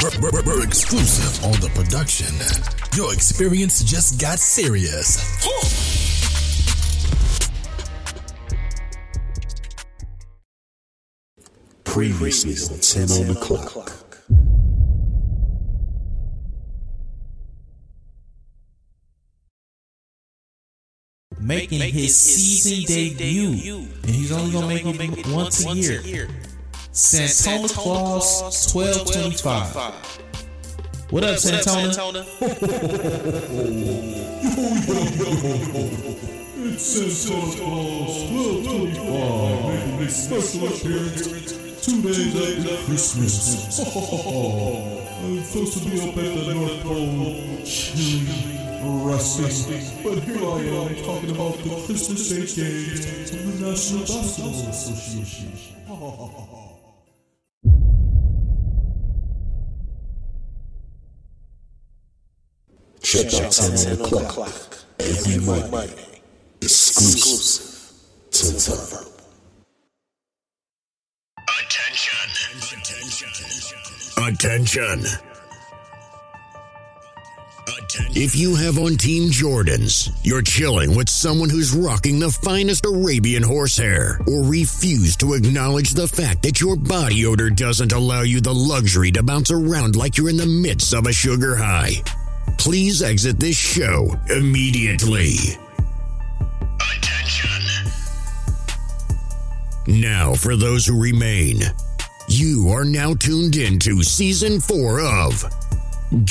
We're, we're- we're exclusive on the production. Your experience just got serious. Previously on 10 on the clock. making his season debut, and he's only gonna make it once a year. Santana Claus, twelve twenty five. What up, Santana? It's Saint Santa Claus 1225 making a special appearance two days after Christmas. I'm supposed to be up at the North Pole chilling, resting, but here I am talking about the Christmas Day games of the National Basketball Association. Check out 10 on the clock every Monday. Exclusive to the Verb. Attention. If you have on Team Jordans, you're chilling with someone who's rocking the finest Arabian horsehair, or refuse to acknowledge the fact that your body odor doesn't allow you the luxury to bounce around like you're in the midst of a sugar high, please exit this show immediately. Attention. Now, for those who remain, you are now tuned in to season four of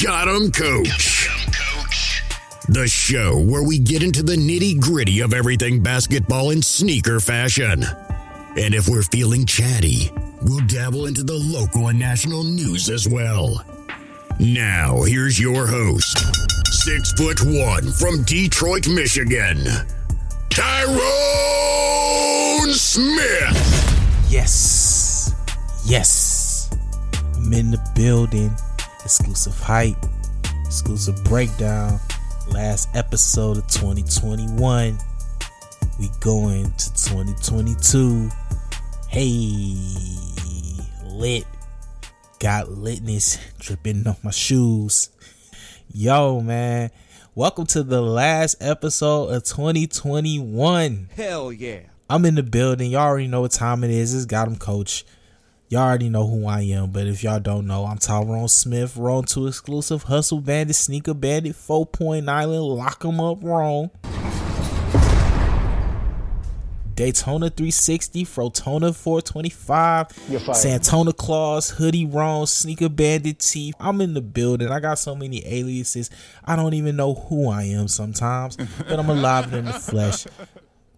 Got 'em Coach. The show where we get into the nitty gritty of everything basketball in sneaker fashion. And if we're feeling chatty, we'll dabble into the local and national news as well. Now, here's your host, six foot one from Detroit, Michigan, Tyrone Smith. Yes, yes. I'm in the building. Exclusive hype, exclusive breakdown. Last episode of 2021. We going to 2022. Hey, lit. Got litness dripping off my shoes. Yo, man. Welcome to the last episode of 2021. Hell yeah. I'm in the building. Y'all already know what time it is. It's Got 'em Coach. Y'all already know who I am, but if y'all don't know, I'm Tyrone Smith, Roll to exclusive Hustle Bandit, Sneaker Bandit, 4 Point Island, Lock 'em Up Wrong. Daytona 360, Frotona 425, Santona Claus, Hoodie Wrong, Sneaker Bandit Teeth. I'm in the building. I got so many aliases. I don't even know who I am sometimes, but I'm alive in the flesh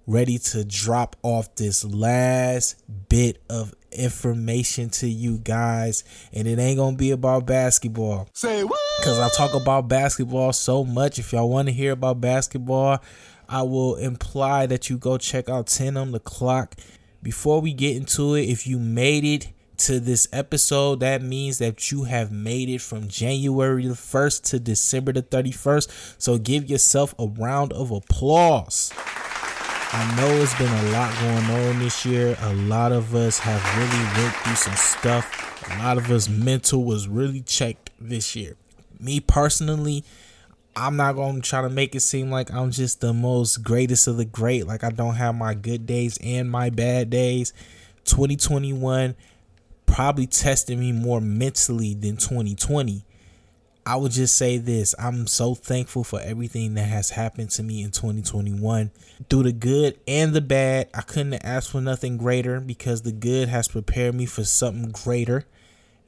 ready to drop off this last bit of information to you guys and it ain't gonna be about basketball Say what? because i talk about basketball so much if y'all want to hear about basketball i will imply that you go check out 10 on the clock before we get into it if you made it to this episode that means that you have made it from january the 1st to december the 31st so give yourself a round of applause I know it's been a lot going on this year. A lot of us have really went through some stuff. A lot of us mental was really checked this year. Me personally, I'm not to try to make it seem like I'm just the most greatest of the great. Like I don't have my good days and my bad days. 2021 probably tested me more mentally than 2020. I would just say this I'm so thankful for everything that has happened to me in 2021. Through the good and the bad, I couldn't ask for nothing greater because the good has prepared me for something greater,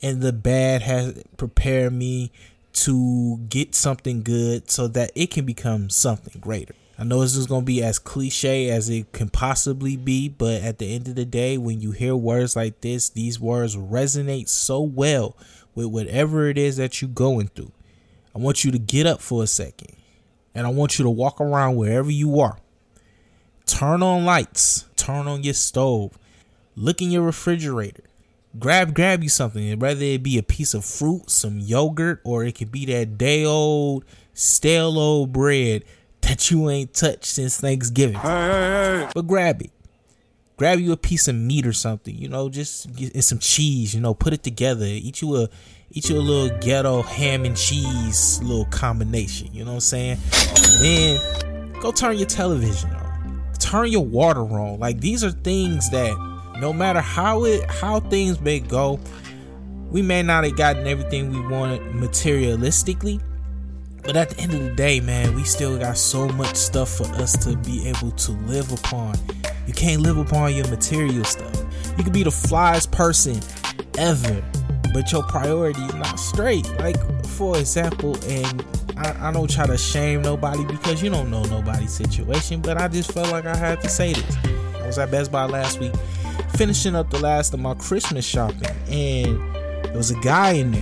and the bad has prepared me to get something good so that it can become something greater. I know this is going to be as cliche as it can possibly be, but at the end of the day, when you hear words like this, these words resonate so well with whatever it is that you're going through. I want you to get up for a second and I want you to walk around wherever you are. Turn on lights, turn on your stove, look in your refrigerator. Grab grab you something, whether it be a piece of fruit, some yogurt, or it could be that day old stale old bread that you ain't touched since Thanksgiving. Hey, hey, hey. But grab it. Grab you a piece of meat or something, you know, just get and some cheese, you know, put it together. Eat you a eat you a little ghetto ham and cheese little combination, you know what I'm saying? then go turn your television on. Turn your water on. Like these are things that no matter how it how things may go, we may not have gotten everything we wanted materialistically, but at the end of the day, man, we still got so much stuff for us to be able to live upon. You can't live upon your material stuff. You could be the flyest person ever, but your priority is not straight. Like, for example, and I, I don't try to shame nobody because you don't know nobody's situation, but I just felt like I had to say this. I was at Best Buy last week, finishing up the last of my Christmas shopping, and there was a guy in there,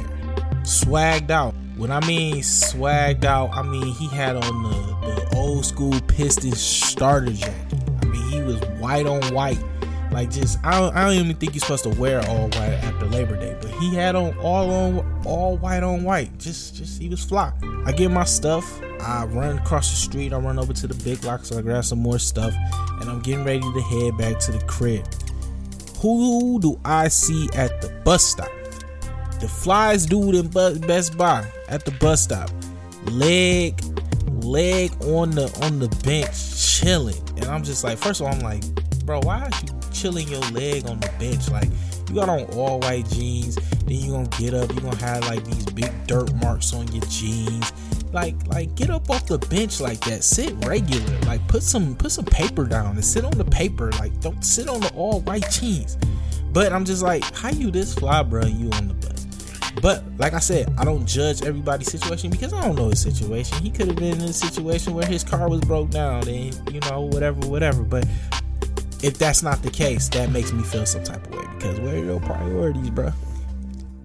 swagged out when I mean swagged out, I mean he had on the, the old school Pistons starter jacket. I mean he was white on white. Like just I don't, I don't even think you're supposed to wear all white after Labor Day, but he had on all on all white on white. Just just he was fly. I get my stuff. I run across the street. I run over to the big lock so I grab some more stuff, and I'm getting ready to head back to the crib. Who do I see at the bus stop? the flies dude in Best Buy at the bus stop, leg leg on the on the bench chilling, and I'm just like, first of all, I'm like, bro, why are you chilling your leg on the bench? Like, you got on all white jeans, then you gonna get up, you gonna have like these big dirt marks on your jeans. Like, like get up off the bench like that. Sit regular. Like, put some put some paper down and sit on the paper. Like, don't sit on the all white jeans. But I'm just like, how you this fly, bro? You on the bus? but like I said, I don't judge everybody's situation because I don't know his situation. He could have been in a situation where his car was broke down and you know whatever, whatever. But if that's not the case, that makes me feel some type of way because where are your priorities, bro?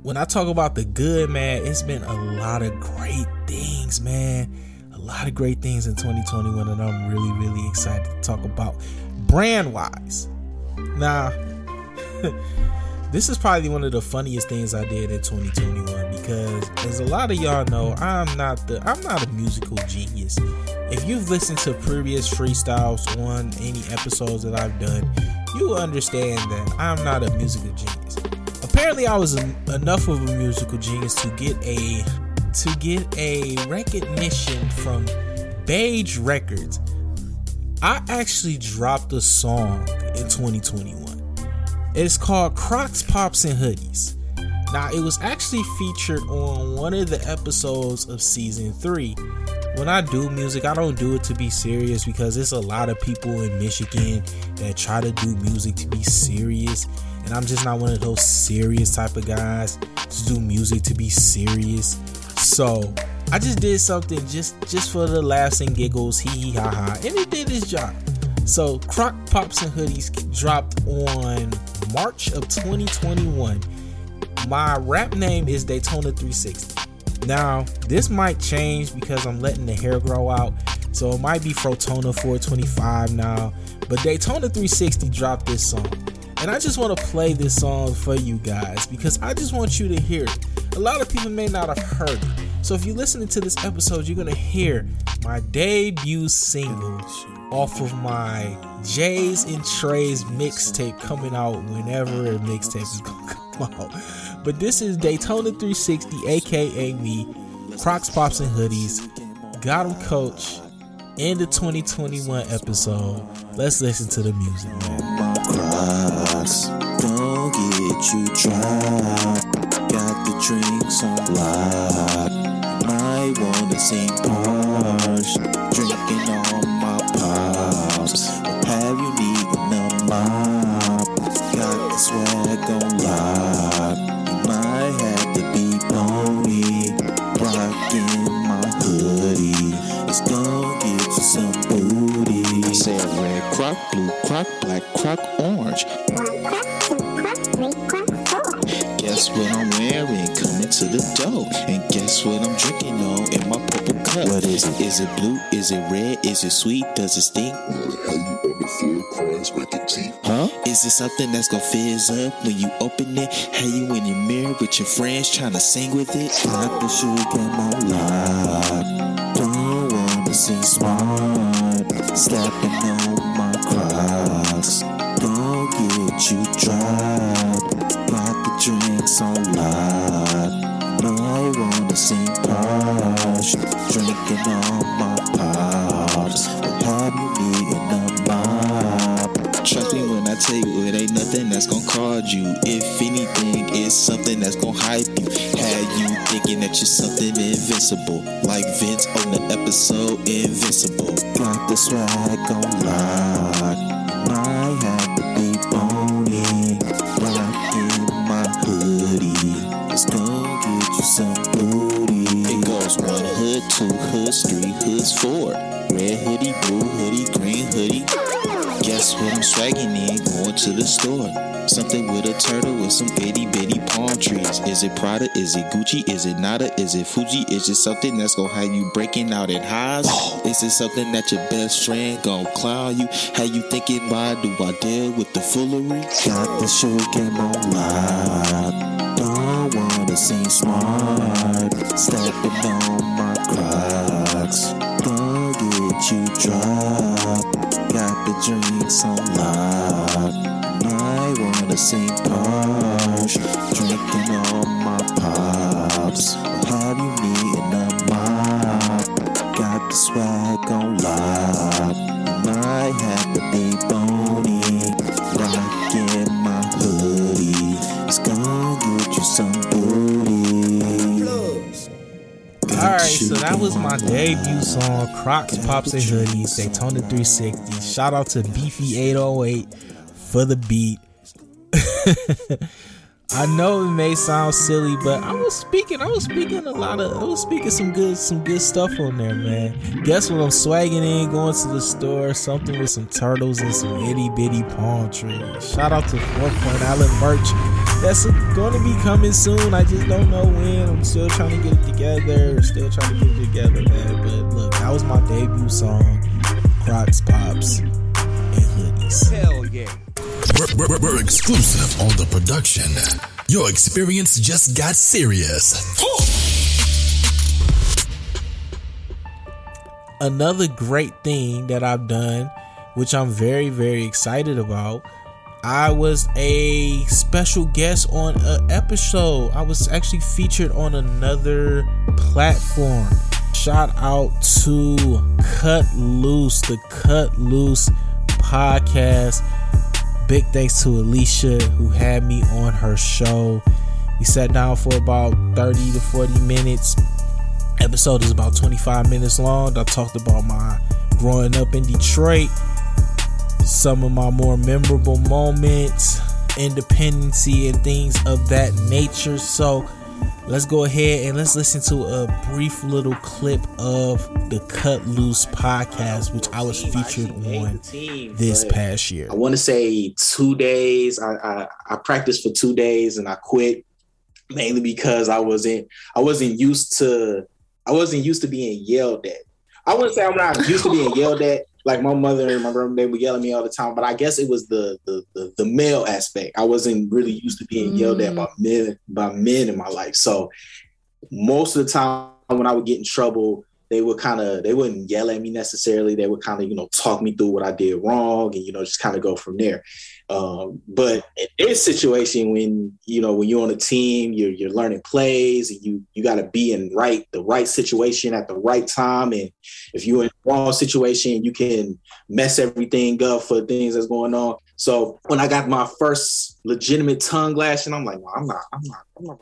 When I talk about the good, man, it's been a lot of great things, man. A lot of great things in 2021 that I'm really, really excited to talk about brand wise. Now, this is probably one of the funniest things I did in 2021 because as a lot of y'all know, I'm not the I'm not a musical genius. If you've listened to previous freestyles on any episodes that I've done, you understand that I'm not a musical genius. Apparently I was a, enough of a musical genius to get a to get a recognition from Beige Records. I actually dropped a song in 2021 it's called Crocs, Pops, and Hoodies. Now, it was actually featured on one of the episodes of season three. When I do music, I don't do it to be serious because there's a lot of people in Michigan that try to do music to be serious. And I'm just not one of those serious type of guys to do music to be serious. So I just did something just just for the laughs and giggles, hee hee ha ha, and it did its job. So Croc Pops and Hoodies dropped on March of 2021. My rap name is Daytona 360. Now, this might change because I'm letting the hair grow out. So it might be Frotona 425 now. But Daytona 360 dropped this song. And I just want to play this song for you guys because I just want you to hear it. A lot of people may not have heard it. So if you're listening to this episode, you're gonna hear my debut single off of my J's and Trey's mixtape coming out whenever a mixtape is gonna come out. But this is Daytona 360, aka me, Crocs, Pops, and Hoodies. Got 'em coach in the 2021 episode. Let's listen to the music, man. Crocs, don't get you dry. Drinks on lock. Might wanna sing parch. Drinking on is it? Is it blue? Is it red? Is it sweet? Does it stink? Huh? Is it something that's gonna fizz up when you open it? How you in your mirror with your friends trying to sing with it? Got the sugar on lock. Don't wanna seem smart. Slapping on my crocs. Cause you. If anything, it's something that's gonna hype you. Had you thinking that you're something invincible. Like Vince on the episode Invincible. Got the swag on lock. Might have to be bony. Rocking my hoodie. It's gonna get you some booty. It goes one hood, two hoods, three hoods, four. Red hoodie, blue hoodie, green hoodie. What I'm swagging in? Going to the store. Something with a turtle with some itty bitty palm trees. Is it Prada? Is it Gucci? Is it Nada? Is it Fuji? Is it something that's gonna have you breaking out in highs? Oh. Is it something that your best friend gonna clown you? How you thinking, why do I deal with the foolery? Got the sugar game on lock. Don't wanna seem smart. Stepping on my crocs. Don't get you dropped. The drinks on lock. I wanna seem posh. Drinking all my pops. Right, so that was my debut song, Crocs, Pops, and Hoodies, Daytona 360. Shout out to Beefy 808 for the beat. I know it may sound silly, but I was speaking, I was speaking a lot of, I was speaking some good, some good stuff on there, man. Guess what? I'm swagging in, going to the store, something with some turtles and some itty bitty palm trees. Shout out to Four Point Island merch. That's going to be coming soon. I just don't know when. I'm still trying to get it together. Still trying to get it together, man. But look, that was my debut song, Crocs, Pops, and Hoodies. Hell yeah. We're, we're, we're exclusive on the production. Your experience just got serious. another great thing that I've done, which I'm very, very excited about. I was a special guest on an episode. I was actually featured on another platform. Shout out to Cut Loose, the Cut Loose podcast. Big thanks to Alicia who had me on her show. We sat down for about 30 to 40 minutes episode is about 25 minutes long. I talked about my growing up in Detroit, some of my more memorable moments, independency, and things of that nature. So let's go ahead and let's listen to a brief little clip of the Cut Loose podcast, which I was featured on this past year. I want to say two days. I, I I practiced for two days and I quit mainly because I wasn't I wasn't used to I wasn't used to being yelled at. I wouldn't say I'm not used to being yelled at. Like my mother and my grandma, they would yell at me all the time. But I guess it was the the the, the male aspect. I wasn't really used to being yelled at mm. by men by men in my life. So most of the time when I would get in trouble, they would kind of they wouldn't yell at me necessarily. They would kind of you know talk me through what I did wrong and you know just kind of go from there. Um, but in this situation, when you know when you're on a team, you're you're learning plays, and you you got to be in right the right situation at the right time. And if you're in the wrong situation, you can mess everything up for things that's going on. So when I got my first legitimate tongue lashing, I'm like, no, I'm not, I'm not, I'm not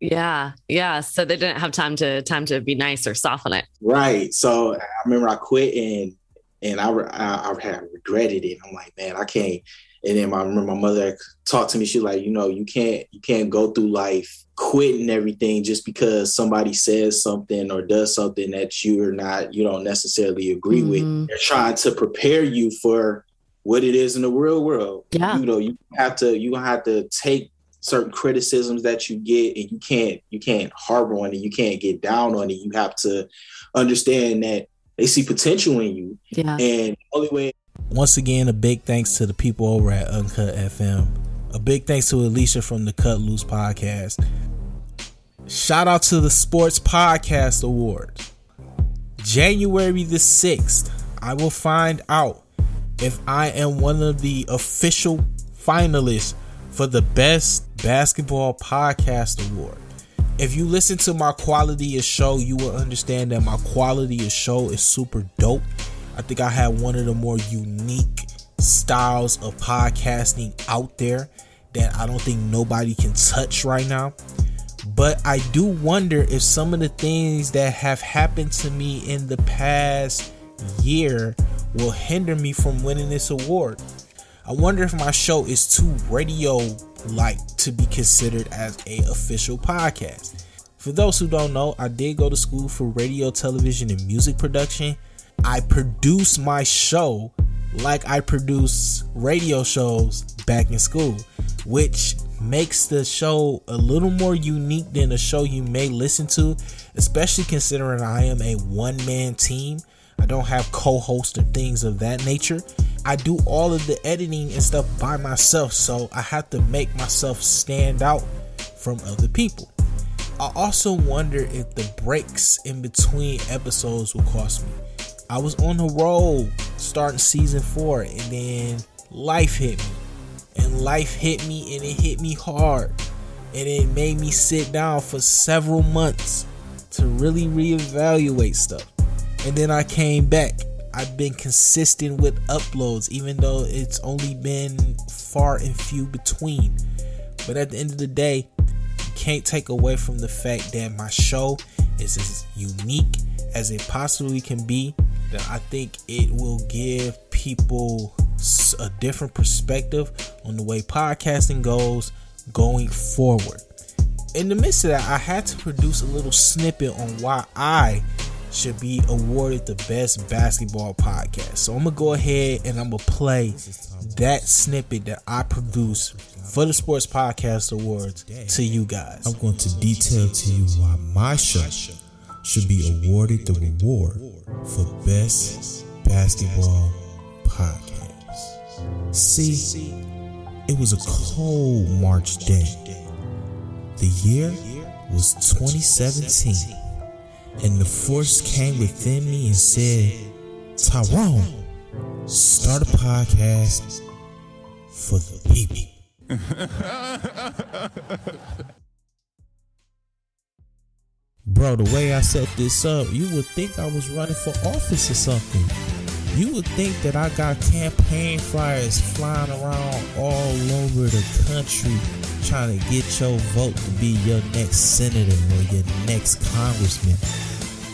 yeah, yeah. So they didn't have time to time to be nice or soften it. Right. So I remember I quit and and I I, I had regretted it. I'm like, man, I can't. And then I remember my mother talked to me. She's like, you know, you can't you can't go through life quitting everything just because somebody says something or does something that you're not you don't necessarily agree mm-hmm. with. They're trying to prepare you for what it is in the real world. Yeah. You know, you have to you have to take certain criticisms that you get and you can't you can't harbor on it you can't get down on it you have to understand that they see potential in you yeah and only way once again a big thanks to the people over at uncut fm a big thanks to alicia from the cut loose podcast shout out to the sports podcast award january the 6th i will find out if i am one of the official finalists for the Best Basketball Podcast Award. If you listen to my quality of show, you will understand that my quality of show is super dope. I think I have one of the more unique styles of podcasting out there that I don't think nobody can touch right now. But I do wonder if some of the things that have happened to me in the past year will hinder me from winning this award. I wonder if my show is too radio like to be considered as a official podcast. For those who don't know, I did go to school for radio, television, and music production. I produce my show like I produce radio shows back in school, which makes the show a little more unique than a show you may listen to, especially considering I am a one man team. I don't have co hosts or things of that nature. I do all of the editing and stuff by myself, so I have to make myself stand out from other people. I also wonder if the breaks in between episodes will cost me. I was on the road starting season four, and then life hit me. And life hit me, and it hit me hard. And it made me sit down for several months to really reevaluate stuff. And then I came back I've been consistent with uploads, even though it's only been far and few between. But at the end of the day, you can't take away from the fact that my show is as unique as it possibly can be. That I think it will give people a different perspective on the way podcasting goes going forward. In the midst of that, I had to produce a little snippet on why I should be awarded the best basketball podcast. So I'm gonna go ahead and I'm gonna play that snippet that I produced for the Sports Podcast Awards to you guys. I'm going to detail to you why my show should be awarded the reward for best basketball podcast. See, it was a cold March day. The year was 2017 and the force came within me and said, Tyrone, start a podcast for the people. Bro, the way I set this up, you would think I was running for office or something. You would think that I got campaign flyers flying around all over the country trying to get your vote to be your next senator or your next congressman.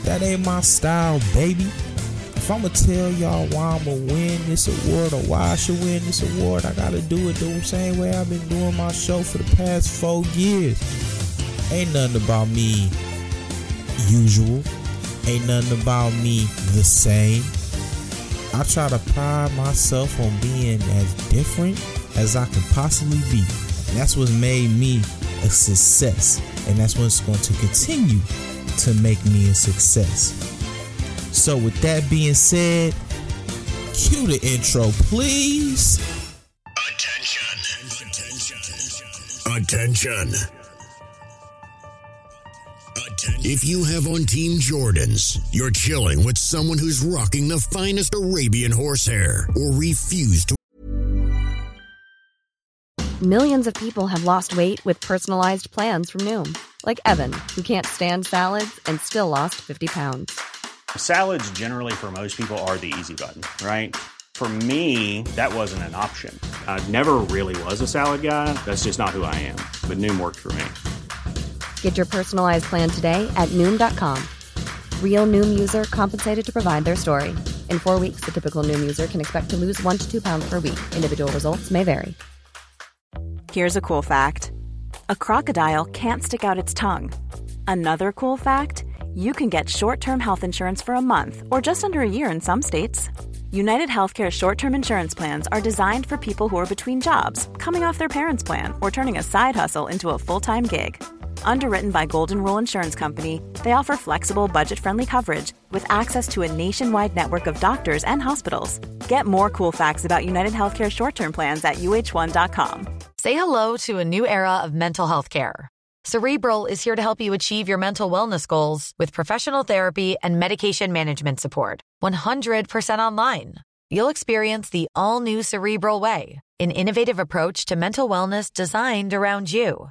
That ain't my style, baby. If I'ma tell y'all why I'ma win this award or why I should win this award, I gotta do it the same way I've been doing my show for the past four years. Ain't nothing about me usual. Ain't nothing about me the same. I try to pride myself on being as different as I can possibly be. And that's what made me a success. And that's what's going to continue to make me a success. So, with that being said, cue the intro, please. Attention. Attention. Attention. If you have on Team Jordans, you're chilling with someone who's rocking the finest Arabian horsehair, or refuse to. Millions of people have lost weight with personalized plans from Noom, like Evan, who can't stand salads and still lost 50 pounds. Salads, generally, for most people, are the easy button, right? For me, that wasn't an option. I never really was a salad guy. That's just not who I am. But Noom worked for me. Get your personalized plan today at Noom.com. Real Noom user compensated to provide their story. In four weeks, the typical Noom user can expect to lose one to two pounds per week. Individual results may vary. Here's a cool fact a crocodile can't stick out its tongue. Another cool fact you can get short term health insurance for a month or just under a year in some states. United Healthcare short term insurance plans are designed for people who are between jobs, coming off their parents' plan, or turning a side hustle into a full time gig. Underwritten by Golden Rule Insurance Company, they offer flexible, budget friendly coverage with access to a nationwide network of doctors and hospitals. Get more cool facts about United Healthcare short term plans at uh1.com. Say hello to a new era of mental health care. Cerebral is here to help you achieve your mental wellness goals with professional therapy and medication management support. 100% online. You'll experience the all new Cerebral Way, an innovative approach to mental wellness designed around you.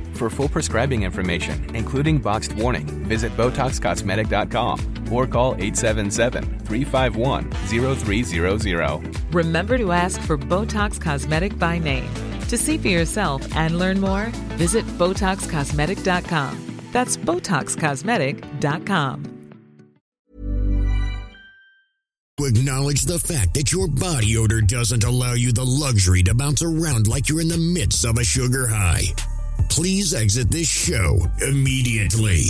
For full prescribing information, including boxed warning, visit BotoxCosmetic.com or call 877-351-0300. Remember to ask for Botox Cosmetic by name. To see for yourself and learn more, visit BotoxCosmetic.com. That's BotoxCosmetic.com. Acknowledge the fact that your body odor doesn't allow you the luxury to bounce around like you're in the midst of a sugar high. Please exit this show immediately.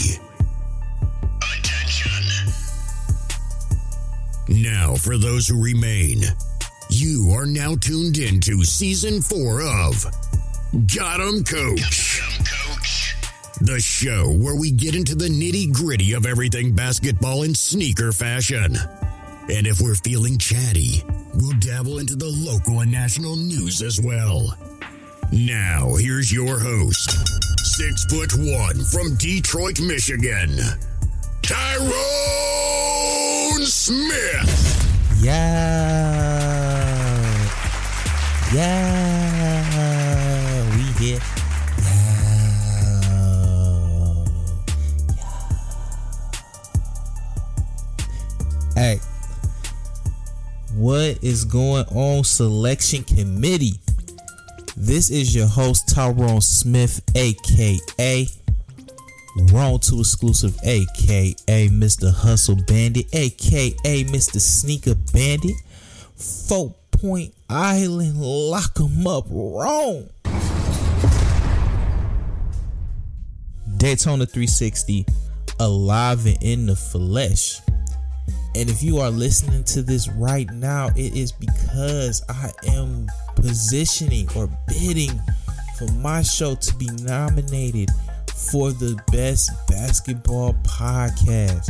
Attention. Now, for those who remain, you are now tuned in to season four of Got 'em Coach. The show where we get into the nitty gritty of everything basketball in sneaker fashion. And if we're feeling chatty, we'll dabble into the local and national news as well. Now, here's your host, six foot one from Detroit, Michigan, Tyrone Smith. Yeah. Yeah. We here. Hey, what is going on, selection committee? This is your host, Tyrone Smith, aka Wrong to Exclusive, aka Mr. Hustle Bandit, aka Mr. Sneaker Bandit. Four Point Island, lock 'em up wrong. Daytona 360, alive and in the flesh. And if you are listening to this right now, it is because I am positioning or bidding for my show to be nominated for the best basketball podcast.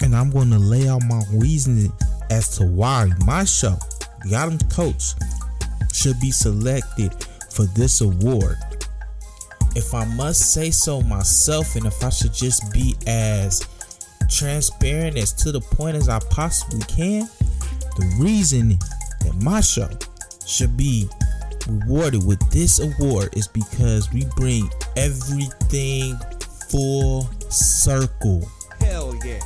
And I'm going to lay out my reasoning as to why my show, Got 'em Coach, should be selected for this award. If I must say so myself, and if I should just be as transparent as to the point as I possibly can, the reason that my show should be rewarded with this award is because we bring everything full circle. Hell yeah.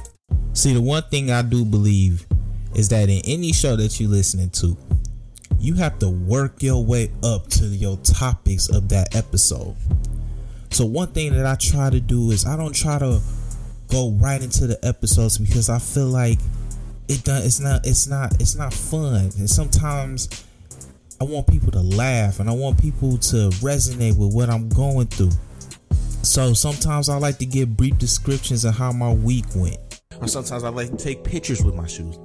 See, the one thing I do believe is that in any show that you're listening to, you have to work your way up to your topics of that episode. So one thing that I try to do is I don't try to go right into the episodes because I feel like it it's not it's not it's not fun. And sometimes I want people to laugh and I want people to resonate with what I'm going through. So sometimes I like to give brief descriptions of how my week went. Or sometimes I like to take pictures with my shoes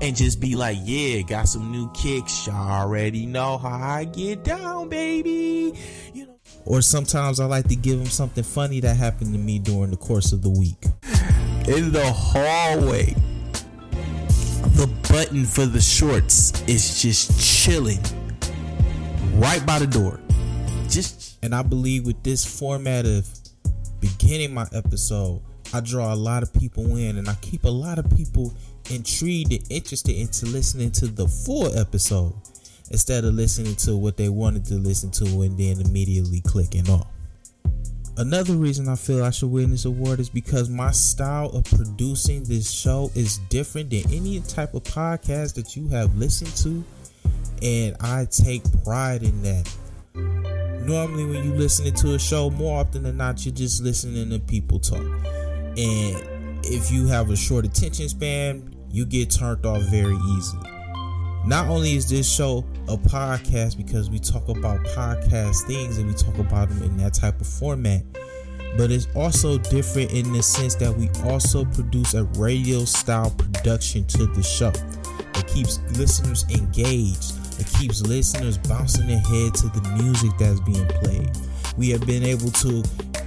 and just be like, yeah, got some new kicks. Y'all already know how I get down, baby. You know. Or sometimes I like to give them something funny that happened to me during the course of the week. In the hallway, the button for the shorts is just chilling right by the door. Just and I believe with this format of beginning my episode, I draw a lot of people in and I keep a lot of people intrigued and interested into listening to the full episode instead of listening to what they wanted to listen to and then immediately clicking off. Another reason I feel I should win this award is because my style of producing this show is different than any type of podcast that you have listened to, and I take pride in that. Normally, when you listening to a show, more often than not, you're just listening to people talk. And if you have a short attention span, you get turned off very easily. Not only is this show a podcast because we talk about podcast things and we talk about them in that type of format, but it's also different in the sense that we also produce a radio style production to the show. It keeps listeners engaged, it keeps listeners bouncing their head to the music that's being played. We have been able to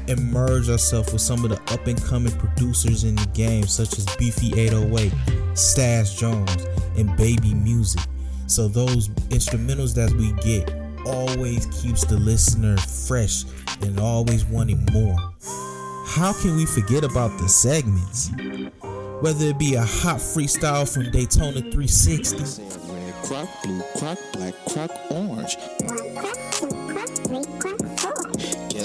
emerge ourselves with some of the up and coming producers in the game, such as Beefy 808, Stash Jones, and Baby Music. So those instrumentals that we get always keeps the listener fresh and always wanting more. How can we forget about the segments? Whether it be a hot freestyle from Daytona 360, Croc blue, croc black, croc orange.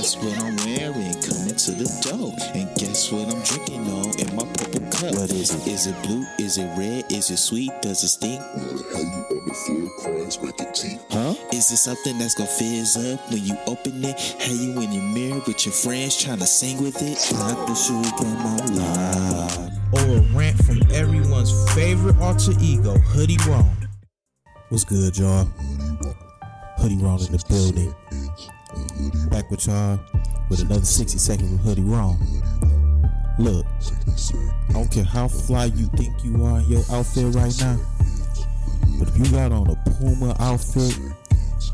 Guess what I'm wearing? Coming to the dough. And guess what I'm drinking on in my purple cup? What is it? Is it blue? Is it red? Is it sweet? Does it stink? Huh? Is it something that's gonna fizz up when you open it? Hey, you in your mirror with your friends trying to sing with it? Not the sugar come alive. or a rant from everyone's favorite alter ego, Hoodie Wrong. What's good, y'all? Hoodie Wrong in the building. Back with y'all with another 60 seconds of Hoodie Wrong. Look, I don't care how fly you think you are in your outfit right now, but if you got on a Puma outfit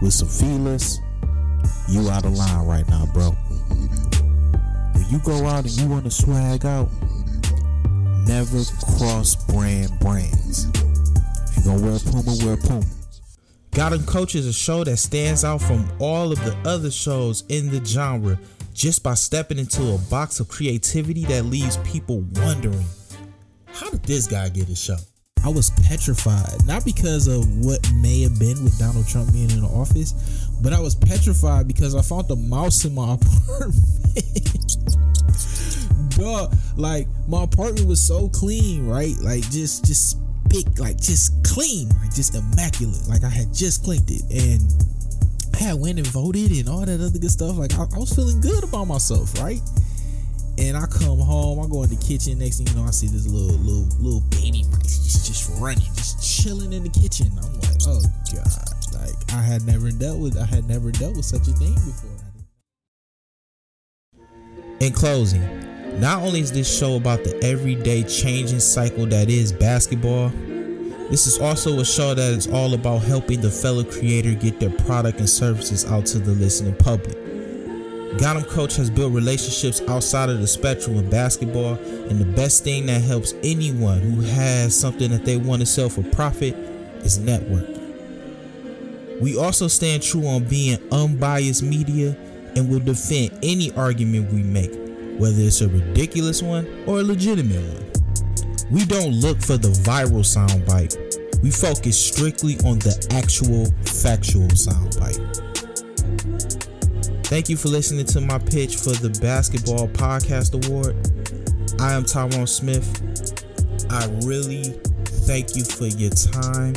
with some feelers, you out of line right now, bro. When you go out and you want to swag out, never cross brand brands. If you're gonna wear Puma, wear Puma. 'Em Coach is a show that stands out from all of the other shows in the genre just by stepping into a box of creativity that leaves people wondering how did this guy get his show? I was petrified, not because of what may have been with Donald Trump being in the office, but I was petrified because I found a mouse in my apartment. Duh, like my apartment was so clean, right? Like just, just big, like just clean, like just immaculate. Like I had just cleaned it and I had went and voted and all that other good stuff. Like I, I was feeling good about myself, right? And I come home, I go in the kitchen. Next thing you know, I see this little little little baby just just running, just chilling in the kitchen. I'm like, oh god! Like I had never dealt with, I had never dealt with such a thing before. In closing, not only is this show about the everyday changing cycle that is basketball, this is also a show that is all about helping the fellow creator get their product and services out to the listening public. Got 'em Coach has built relationships outside of the spectrum of basketball, and the best thing that helps anyone who has something that they want to sell for profit is networking. We also stand true on being unbiased media and will defend any argument we make, whether it's a ridiculous one or a legitimate one. We don't look for the viral soundbite. We focus strictly on the actual factual soundbite. Thank you for listening to my pitch for the Basketball Podcast Award. I am Tyrone Smith. I really thank you for your time,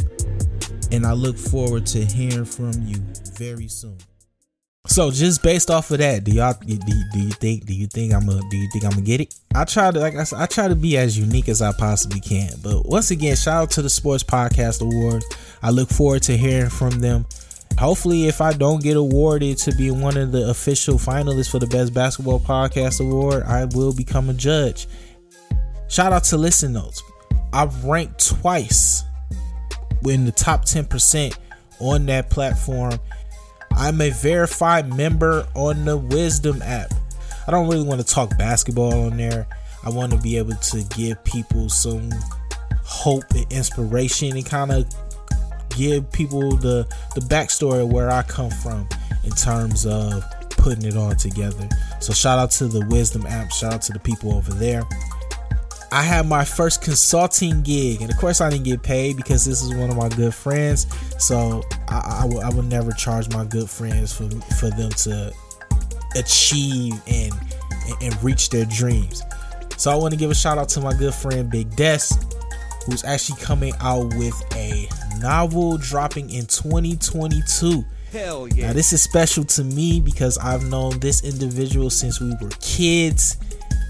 and I look forward to hearing from you very soon. So just based off of that, do y'all do, do you think do you think I'm a do you think I'm gonna get it? I try to like I said, I try to be as unique as I possibly can. But once again, shout out to the Sports Podcast Awards. I look forward to hearing from them. Hopefully, if I don't get awarded to be one of the official finalists for the Best Basketball Podcast Award, I will become a judge. Shout out to Listen Notes. I've ranked twice in the top 10% on that platform. I'm a verified member on the Wisdom app. I don't really want to talk basketball on there. I want to be able to give people some hope and inspiration and kind of give people the the backstory of where I come from in terms of putting it all together. So shout out to the Wisdom app. Shout out to the people over there. I had my first consulting gig, and of course, I didn't get paid because this is one of my good friends. So I, I, w- I would never charge my good friends for for them to achieve and, and reach their dreams. So I want to give a shout out to my good friend Big Des, who's actually coming out with a novel dropping in 2022. Hell yeah! Now this is special to me because I've known this individual since we were kids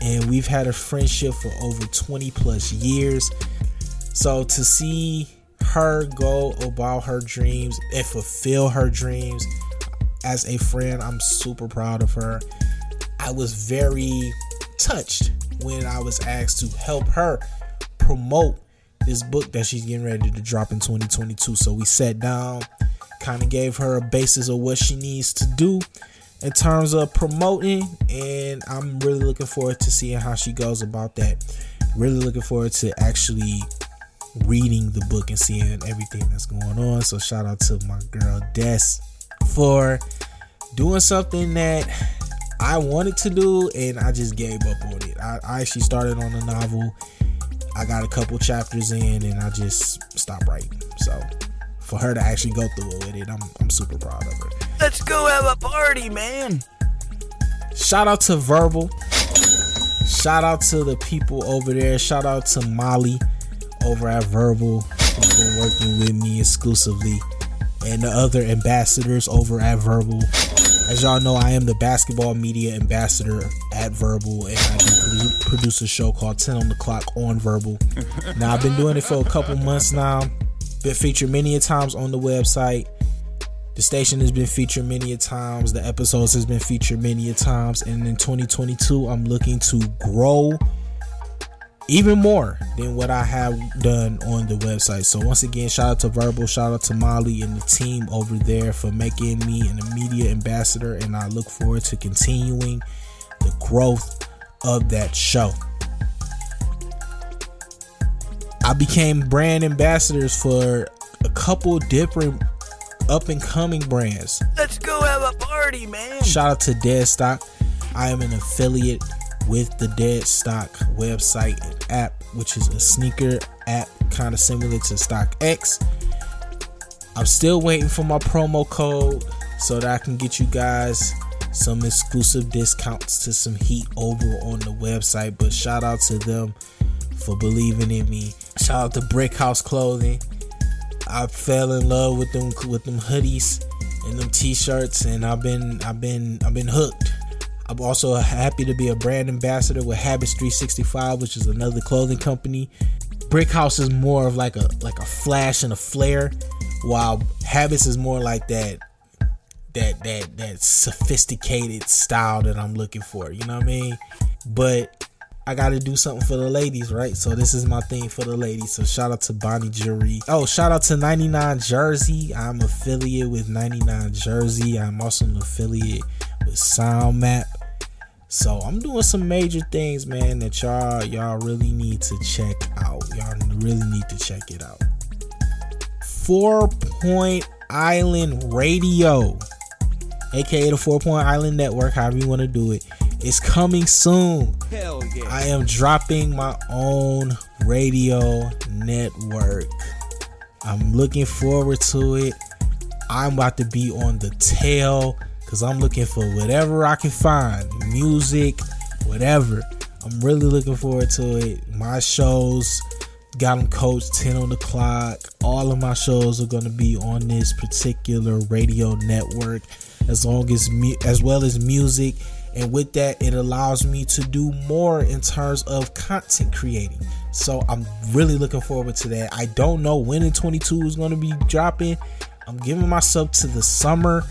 and we've had a friendship for over 20 plus years. So to see her go about her dreams and fulfill her dreams as a friend, I'm super proud of her. I was very touched when I was asked to help her promote this book that she's getting ready to drop in 2022. So we sat down, kind of gave her a basis of what she needs to do in terms of promoting and i'm really looking forward to seeing how she goes about that. Really looking forward to actually reading the book and seeing everything that's going on. So shout out to my girl des for doing something that i wanted to do and i just gave up on it. I, I actually started on a novel. I got a couple chapters in and i just stopped writing so for her to actually go through it with it i'm, I'm super proud of her Let's go have a party, man. Shout out to Verbal. Shout out to the people over there. Shout out to Molly over at Verbal who's been working with me exclusively. And the other ambassadors over at Verbal. As y'all know, I am the basketball media ambassador at Verbal, and I do produce a show called 10 on the Clock on Verbal. Now, I've been doing it for a couple months now. Been featured many a times on the website. The station has been featured many a times. The episodes has been featured many a times. And in 2022, I'm looking to grow even more than what I have done on the website. So once again, shout out to Verbal, shout out to Molly and the team over there for making me an media ambassador. And I look forward to continuing the growth of that show. I became brand ambassadors for a couple different up and coming brands. Let's go have a party, man. Shout out to Dead Stock. I am an affiliate with the Dead Stock website and app, which is a sneaker app kind of similar to StockX. I'm still waiting for my promo code so that I can get you guys some exclusive discounts to some heat over on the website. But shout out to them for believing in me. Shout out to Brick House Clothing. I fell in love with them with them hoodies and them t-shirts and I've been I've been I've been hooked. I'm also happy to be a brand ambassador with Habits 365, which is another clothing company. Brick House is more of like a like a flash and a flare, while Habits is more like that that that that sophisticated style that I'm looking for. You know what I mean? But I got to do something for the ladies, right? So this is my thing for the ladies. So shout out to Bonnie Jury. Oh, shout out to 99 Jersey. I'm affiliate with 99 Jersey. I'm also an affiliate with SoundMap. So I'm doing some major things, man, that y'all y'all really need to check out. Y'all really need to check it out. Four Point Island Radio, aka the Four Point Island Network, however you want to do it is coming soon. Hell yeah. I am dropping my own radio network. I'm looking forward to it. I'm about to be on the tail because I'm looking for whatever I can find music, whatever. I'm really looking forward to it. My shows, Got 'em Coach 10 on the clock. All of my shows are going to be on this particular radio network. as long as me as well as music and with that it allows me to do more in terms of content creating. So i'm really looking forward to that. I don't know when in 22 is going to be dropping. I'm giving myself to the summer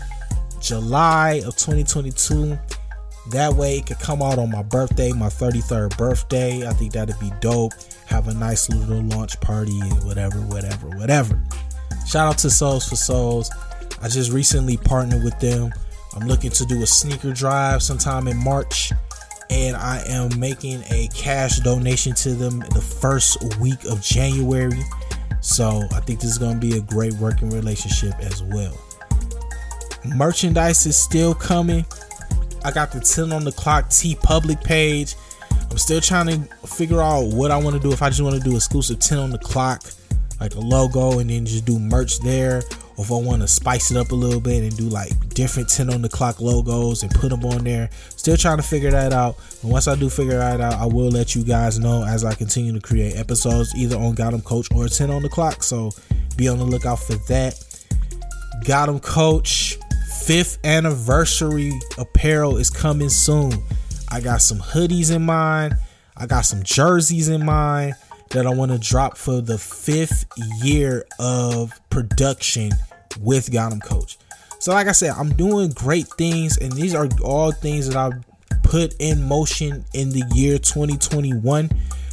july of 2022 that way it could come out on my birthday my 33rd birthday. I think that'd be dope. Have a nice little launch party and whatever whatever whatever. Shout out to Soles4Souls. I just recently partnered with them I'm looking to do a sneaker drive sometime in March, and I am making a cash donation to them the first week of January. So I think this is going to be a great working relationship as well. Merchandise is still coming. I got the 10 on the clock TeePublic page. I'm still trying to figure out what I want to do. If I just want to do exclusive 10 on the clock, like a logo, and then just do merch there, or if I want to spice it up a little bit and do like different 10 on the clock logos and put them on there. Still trying to figure that out. And once I do figure that out, I will let you guys know as I continue to create episodes either on Got 'em Coach or 10 on the clock. So be on the lookout for that. Got 'em Coach fifth anniversary apparel is coming soon. I got some hoodies in mind. I got some jerseys in mind that I want to drop for the fifth year of production with Got 'em Coach. So, like I said, I'm doing great things, and these are all things that I've put in motion in the year 2021.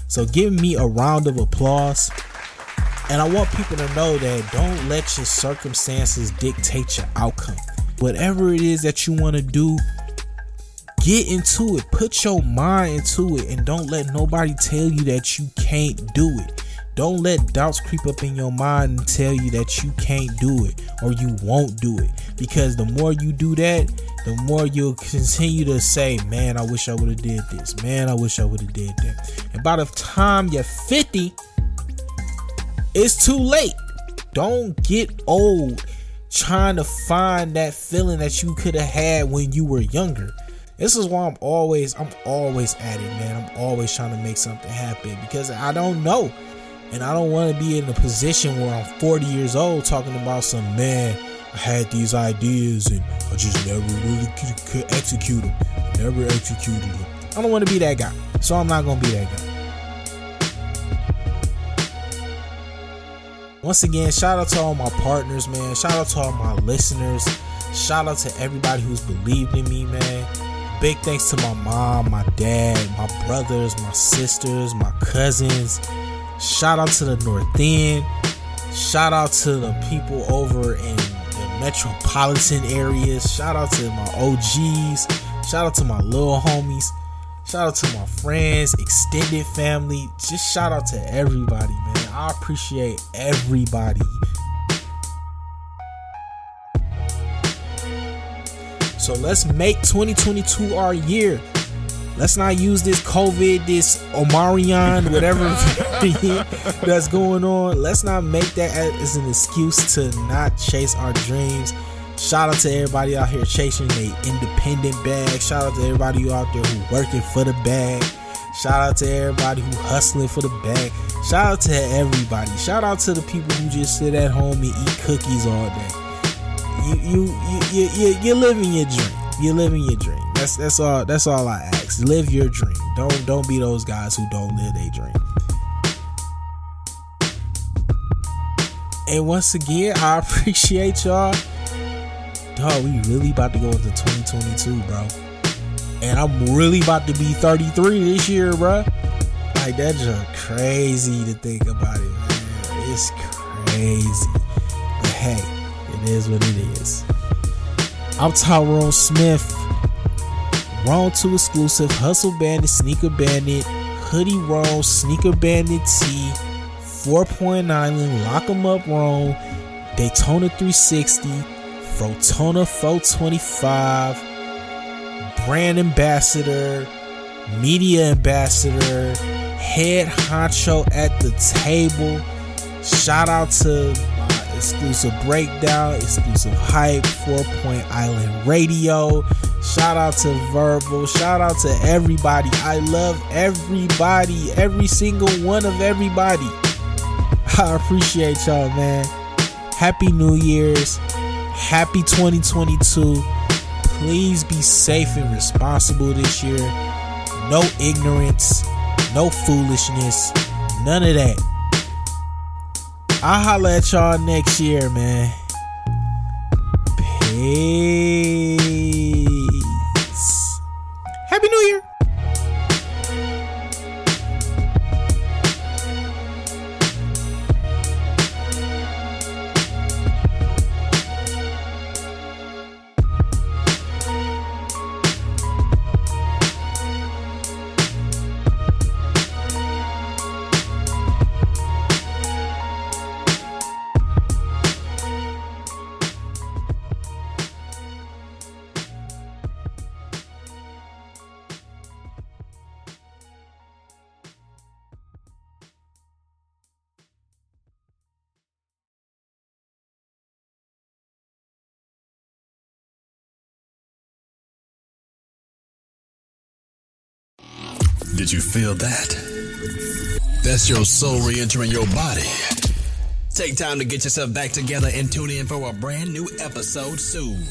So, give me a round of applause. And I want people to know that don't let your circumstances dictate your outcome. Whatever it is that you want to do, get into it. Put your mind into it, and don't let nobody tell you that you can't do it. Don't let doubts creep up in your mind and tell you that you can't do it or you won't do it. Because the more you do that, the more you'll continue to say, Man, I wish I would have did this. Man, I wish I would have did that. And by the time you're 50, it's too late. Don't get old trying to find that feeling that you could have had when you were younger. This is why I'm always I'm always at it, man. I'm always trying to make something happen because I don't know. And I don't want to be in a position where I'm 40 years old talking about some man. I had these ideas and I just never really could, execute them. Never executed them. I don't want to be that guy. So I'm not to be that guy. Once again, shout out to all my partners, man. Shout out to all my listeners. Shout out to everybody who's believed in me, man. Big thanks to my mom, my dad, my brothers, my sisters, my cousins. Shout out to the North End. Shout out to the people over in the metropolitan areas. Shout out to my OGs. Shout out to my little homies. Shout out to my friends, extended family. Just shout out to everybody, man. I appreciate everybody. So let's make 2022 our year. Let's not use this COVID, this Omarion, whatever that's going on. Let's not make that as an excuse to not chase our dreams. Shout out to everybody out here chasing a independent bag. Shout out to everybody out there who working for the bag. Shout out to everybody who hustling for the bag. Shout out to everybody. Shout out to the people who just sit at home and eat cookies all day. You you you you, you you're living your dream. You're living your dream. That's that's all that's all I ask. Live your dream. Don't don't be those guys who don't live their dream. And once again, I appreciate y'all. Dog, we really about to go into 2022, bro. And I'm really about to be 33 this year, bro. Like that's crazy to think about it, man. It's crazy. But hey, it is what it is. I'm Tyrone Smith. Wrong 2 exclusive, Hustle Bandit, Sneaker Bandit, Hoodie Wrong, Sneaker Bandit T, 4.9 Island, Lock 'em Up Wrong, Daytona 360, Frotona 425, Brand Ambassador, Media Ambassador, Head Honcho at the Table. Shout out to exclusive breakdown, exclusive hype, 4 Point Island Radio. Shout out to Verbal. Shout out to everybody. I love everybody, every single one of everybody. I appreciate y'all, man. Happy New Year's. Happy 2022. please be safe and responsible this year. No ignorance, no foolishness, none of that. I'll holla at y'all next year, man. Peace. Happy New Year. Did you feel that? That's your soul re entering your body. Take time to get yourself back together and tune in for a brand new episode soon.